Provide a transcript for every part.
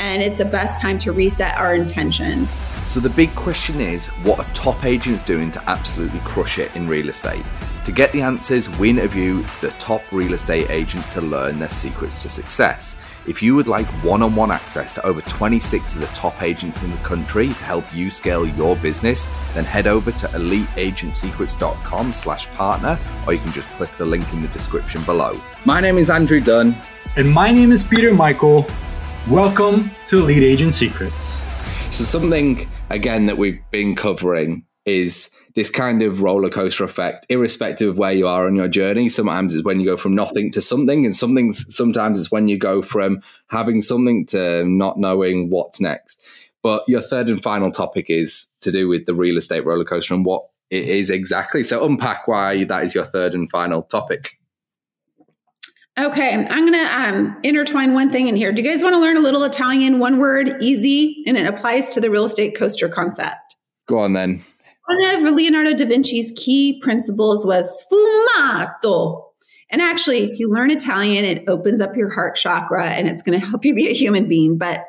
and it's the best time to reset our intentions. So, the big question is what are top agents doing to absolutely crush it in real estate? To get the answers, we interview the top real estate agents to learn their secrets to success. If you would like one on one access to over 26 of the top agents in the country to help you scale your business, then head over to eliteagentsecrets.com slash partner, or you can just click the link in the description below. My name is Andrew Dunn. And my name is Peter Michael. Welcome to Elite Agent Secrets. So, something again that we've been covering is this kind of roller coaster effect, irrespective of where you are on your journey. Sometimes it's when you go from nothing to something, and something sometimes it's when you go from having something to not knowing what's next. But your third and final topic is to do with the real estate roller coaster and what it is exactly. So unpack why that is your third and final topic. Okay, I'm going to um, intertwine one thing in here. Do you guys want to learn a little Italian? One word, easy, and it applies to the real estate coaster concept. Go on then. One of Leonardo da Vinci's key principles was sfumato. And actually, if you learn Italian, it opens up your heart chakra and it's going to help you be a human being. But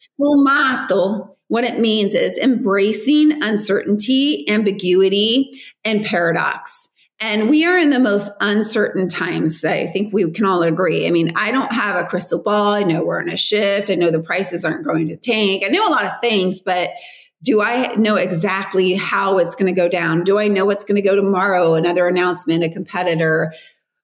sfumato, what it means is embracing uncertainty, ambiguity, and paradox. And we are in the most uncertain times. I think we can all agree. I mean, I don't have a crystal ball. I know we're in a shift. I know the prices aren't going to tank. I know a lot of things, but do I know exactly how it's going to go down? Do I know what's going to go tomorrow? Another announcement, a competitor?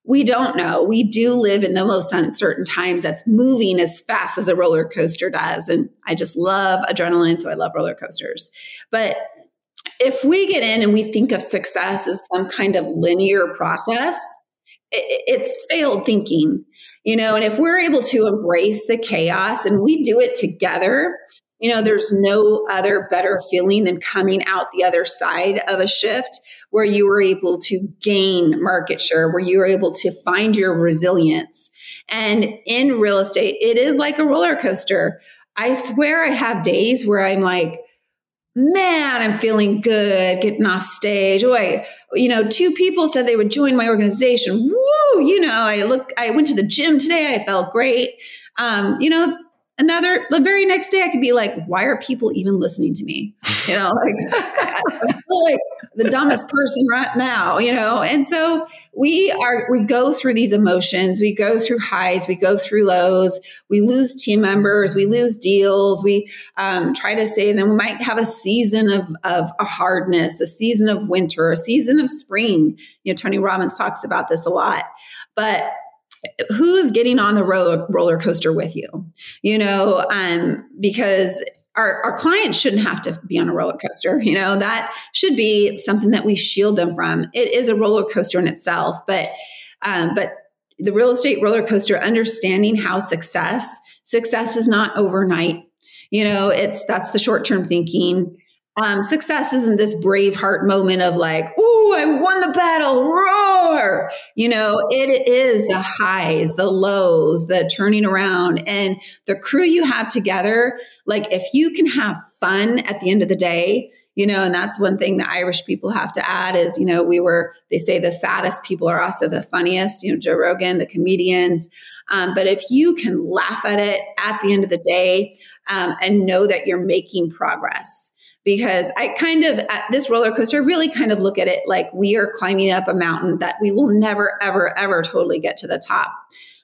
We don't know. We do live in the most uncertain times that's moving as fast as a roller coaster does. And I just love adrenaline, so I love roller coasters. But if we get in and we think of success as some kind of linear process, it's failed thinking, you know. And if we're able to embrace the chaos and we do it together, you know, there's no other better feeling than coming out the other side of a shift where you were able to gain market share, where you were able to find your resilience. And in real estate, it is like a roller coaster. I swear I have days where I'm like, man, I'm feeling good getting off stage. Oh, you know, two people said they would join my organization. Woo, you know, I look, I went to the gym today. I felt great. Um, you know, another the very next day I could be like, why are people even listening to me? You know, like I feel like the dumbest person right now, you know? And so we are we go through these emotions, we go through highs, we go through lows, we lose team members, we lose deals, we um, try to save them. We might have a season of of a hardness, a season of winter, a season of spring. You know, Tony Robbins talks about this a lot. But who's getting on the roller, roller coaster with you? You know um, because our, our clients shouldn't have to be on a roller coaster you know that should be something that we shield them from. It is a roller coaster in itself but um, but the real estate roller coaster understanding how success success is not overnight. You know it's that's the short term thinking um, success isn't this brave heart moment of like, "Ooh, I won the battle, roar!" You know, it is the highs, the lows, the turning around, and the crew you have together. Like, if you can have fun at the end of the day, you know, and that's one thing the Irish people have to add is, you know, we were they say the saddest people are also the funniest. You know, Joe Rogan, the comedians. Um, but if you can laugh at it at the end of the day um, and know that you're making progress because I kind of at this roller coaster really kind of look at it like we are climbing up a mountain that we will never ever ever totally get to the top.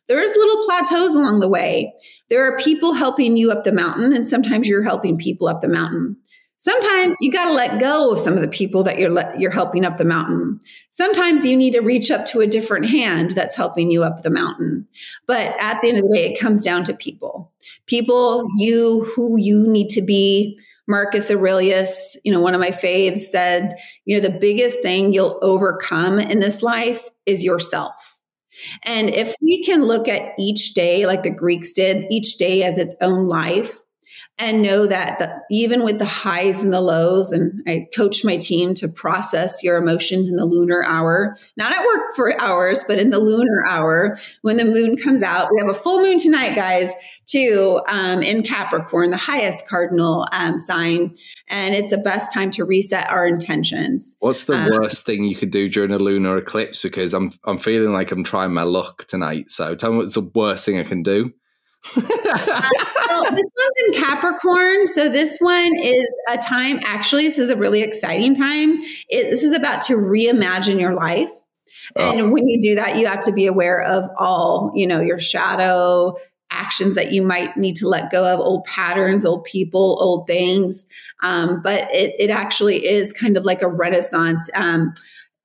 There's little plateaus along the way. There are people helping you up the mountain and sometimes you're helping people up the mountain. Sometimes you got to let go of some of the people that you're le- you're helping up the mountain. Sometimes you need to reach up to a different hand that's helping you up the mountain. But at the end of the day, it comes down to people. People, you, who you need to be, Marcus Aurelius, you know, one of my faves said, you know, the biggest thing you'll overcome in this life is yourself. And if we can look at each day like the Greeks did, each day as its own life, and know that the, even with the highs and the lows, and I coach my team to process your emotions in the lunar hour, not at work for hours, but in the lunar hour when the moon comes out. We have a full moon tonight, guys, too, um, in Capricorn, the highest cardinal um, sign. And it's the best time to reset our intentions. What's the um, worst thing you could do during a lunar eclipse? Because I'm I'm feeling like I'm trying my luck tonight. So tell me what's the worst thing I can do. well, the sun's in Capricorn. So this one is a time, actually, this is a really exciting time. It, this is about to reimagine your life. Oh. And when you do that, you have to be aware of all, you know, your shadow actions that you might need to let go of, old patterns, old people, old things. Um, but it, it actually is kind of like a renaissance. Um,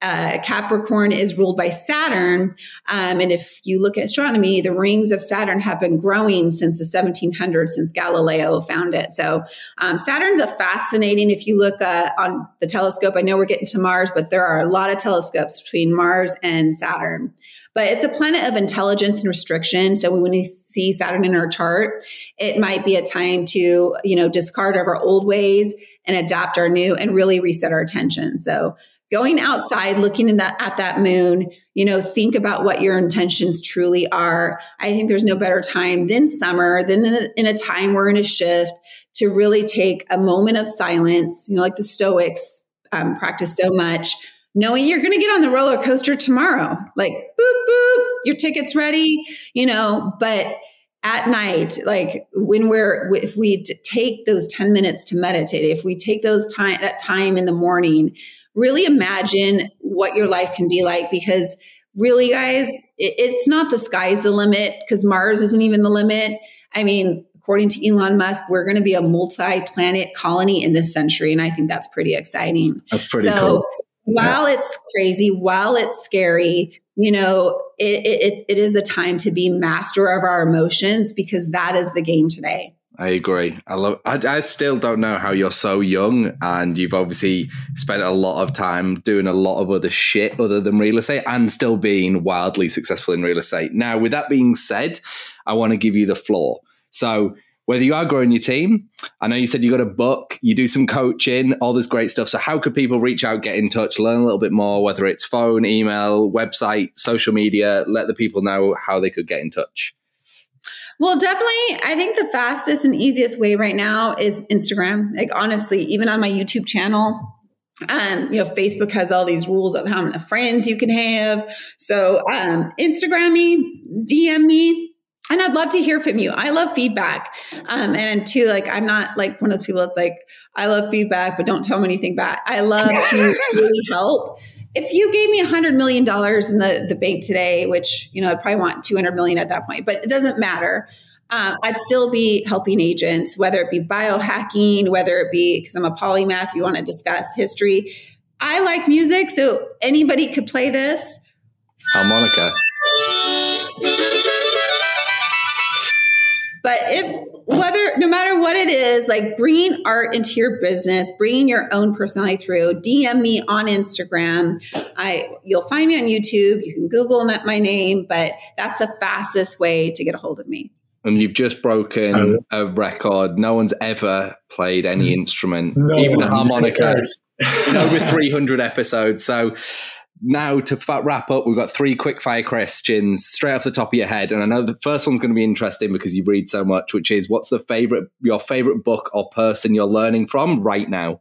uh, Capricorn is ruled by Saturn. Um, and if you look at astronomy, the rings of Saturn have been growing since the 1700s, since Galileo found it. So um, Saturn's a fascinating, if you look uh, on the telescope, I know we're getting to Mars, but there are a lot of telescopes between Mars and Saturn. But it's a planet of intelligence and restriction. So when we see Saturn in our chart, it might be a time to, you know, discard of our old ways and adapt our new and really reset our attention. So going outside, looking in that, at that moon, you know, think about what your intentions truly are. I think there's no better time than summer, than in a, in a time we're in a shift to really take a moment of silence, you know, like the Stoics um, practice so much, knowing you're going to get on the roller coaster tomorrow. Like, boop, boop, your ticket's ready, you know, but at night like when we're if we take those 10 minutes to meditate if we take those time that time in the morning really imagine what your life can be like because really, guys, it, it's not the sky's the limit because Mars isn't even the limit. I mean, according to Elon Musk, we're going to be a multi planet colony in this century. And I think that's pretty exciting. That's pretty so, cool. While yeah. it's crazy, while it's scary, you know, it, it, it is the time to be master of our emotions because that is the game today. I agree. I love. I, I, still don't know how you're so young, and you've obviously spent a lot of time doing a lot of other shit other than real estate, and still being wildly successful in real estate. Now, with that being said, I want to give you the floor. So, whether you are growing your team, I know you said you got a book, you do some coaching, all this great stuff. So, how could people reach out, get in touch, learn a little bit more? Whether it's phone, email, website, social media, let the people know how they could get in touch. Well, definitely. I think the fastest and easiest way right now is Instagram. Like, honestly, even on my YouTube channel, um, you know, Facebook has all these rules of how many friends you can have. So, um, Instagram me, DM me, and I'd love to hear from you. I love feedback. Um, and two, like, I'm not like one of those people that's like, I love feedback, but don't tell me anything back. I love to really help if you gave me a hundred million dollars in the, the bank today, which, you know, I'd probably want 200 million at that point, but it doesn't matter. Um, I'd still be helping agents, whether it be biohacking, whether it be, because I'm a polymath, you want to discuss history. I like music, so anybody could play this. Harmonica. But if whether no matter what it is, like bringing art into your business, bringing your own personality through, DM me on Instagram. I you'll find me on YouTube. You can Google my name, but that's the fastest way to get a hold of me. And you've just broken a record. No one's ever played any mm. instrument, no even a harmonica, over 300 episodes. So now to wrap up, we've got three quick fire questions straight off the top of your head, and I know the first one's going to be interesting because you read so much. Which is, what's the favorite, your favorite book or person you're learning from right now?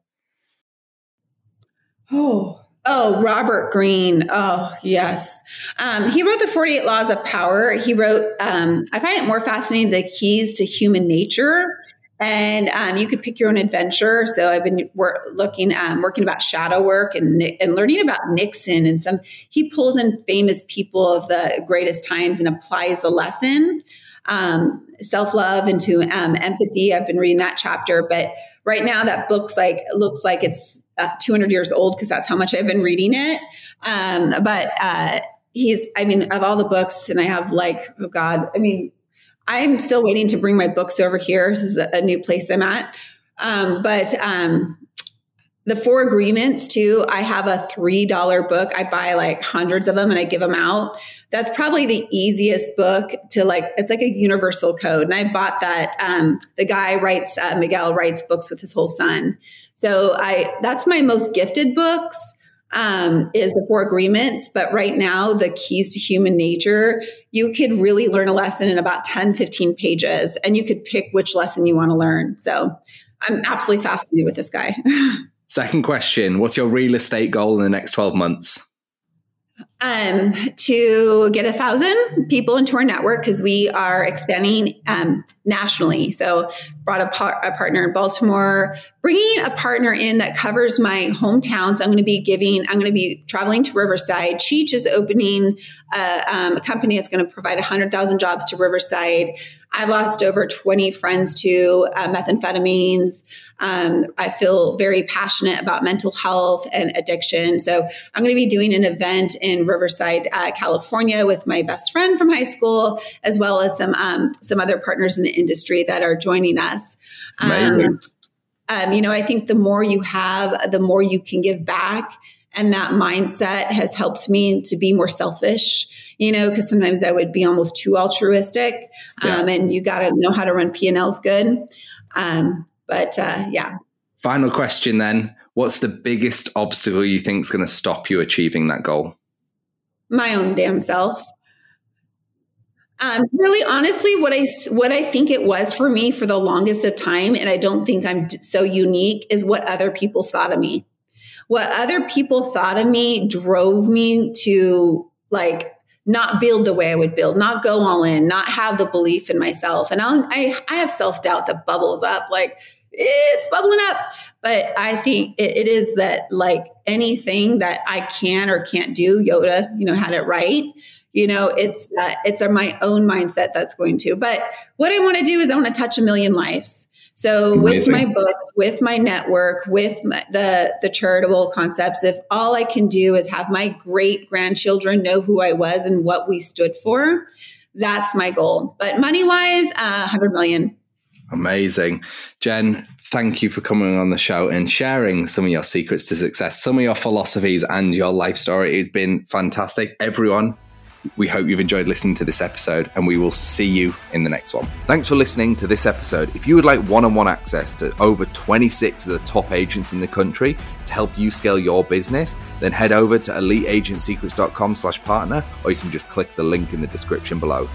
Oh, oh, Robert Greene. Oh, yes. Um, he wrote the Forty Eight Laws of Power. He wrote. Um, I find it more fascinating the keys to human nature and um, you could pick your own adventure. So I've been wor- looking, um, working about shadow work and, and learning about Nixon and some. He pulls in famous people of the greatest times and applies the lesson, um, self love into um, empathy. I've been reading that chapter, but right now that book's like looks like it's uh, 200 years old because that's how much I've been reading it. Um, but uh, he's, I mean, of all the books, and I have like, oh God, I mean I'm still waiting to bring my books over here. This is a, new place I'm at. Um, but um, the four agreements too, I have a $3 book. I buy like hundreds of them and I give them out. That's probably the easiest book to like, it's like a universal code. And I bought that. Um, the guy writes, uh, Miguel writes books with his whole son. So I, that's my most gifted books um, is the four agreements. But right now, the keys to human nature, you could really learn a lesson in about 10, 15 pages, and you could pick which lesson you want to learn. So I'm absolutely fascinated with this guy. Second question What's your real estate goal in the next 12 months? Um, to get a thousand people into our network because we are expanding um, nationally. So, brought a, par- a, partner in Baltimore, bringing a partner in that covers my hometowns. I'm going to be giving, I'm going to be traveling to Riverside. Cheech is opening a, um, a company that's going to provide 100,000 jobs to Riverside. I've lost over 20 friends to uh, methamphetamines. Um, I feel very passionate about mental health and addiction. So I'm going to be doing an event in Riverside, uh, California, with my best friend from high school, as well as some um, some other partners in the industry that are joining us. Um, um, you know, I think the more you have, the more you can give back. And that mindset has helped me to be more selfish, you know, because sometimes I would be almost too altruistic. Yeah. Um, and you got to know how to run P&Ls good. Um, but uh, yeah. Final question then. What's the biggest obstacle you think is going to stop you achieving that goal? My own damn self. Um, really, honestly, what I what I think it was for me for the longest of time, and I don't think I'm so unique, is what other people thought of me. What other people thought of me drove me to like not build the way I would build, not go all in, not have the belief in myself. And I'll, i I have self doubt that bubbles up, like it's bubbling up. But I think it, it is that like anything that I can or can't do, Yoda, you know, had it right. You know, it's uh, it's my own mindset that's going to. But what I want to do is I want to touch a million lives. So Amazing. with my books, with my network, with my, the the charitable concepts, if all I can do is have my great grandchildren know who I was and what we stood for, that's my goal. But money wise, uh, hundred million. Amazing, Jen. Thank you for coming on the show and sharing some of your secrets to success, some of your philosophies, and your life story. It's been fantastic. Everyone, we hope you've enjoyed listening to this episode, and we will see you in the next one. Thanks for listening to this episode. If you would like one on one access to over 26 of the top agents in the country to help you scale your business, then head over to eliteagentsecrets.com slash partner, or you can just click the link in the description below.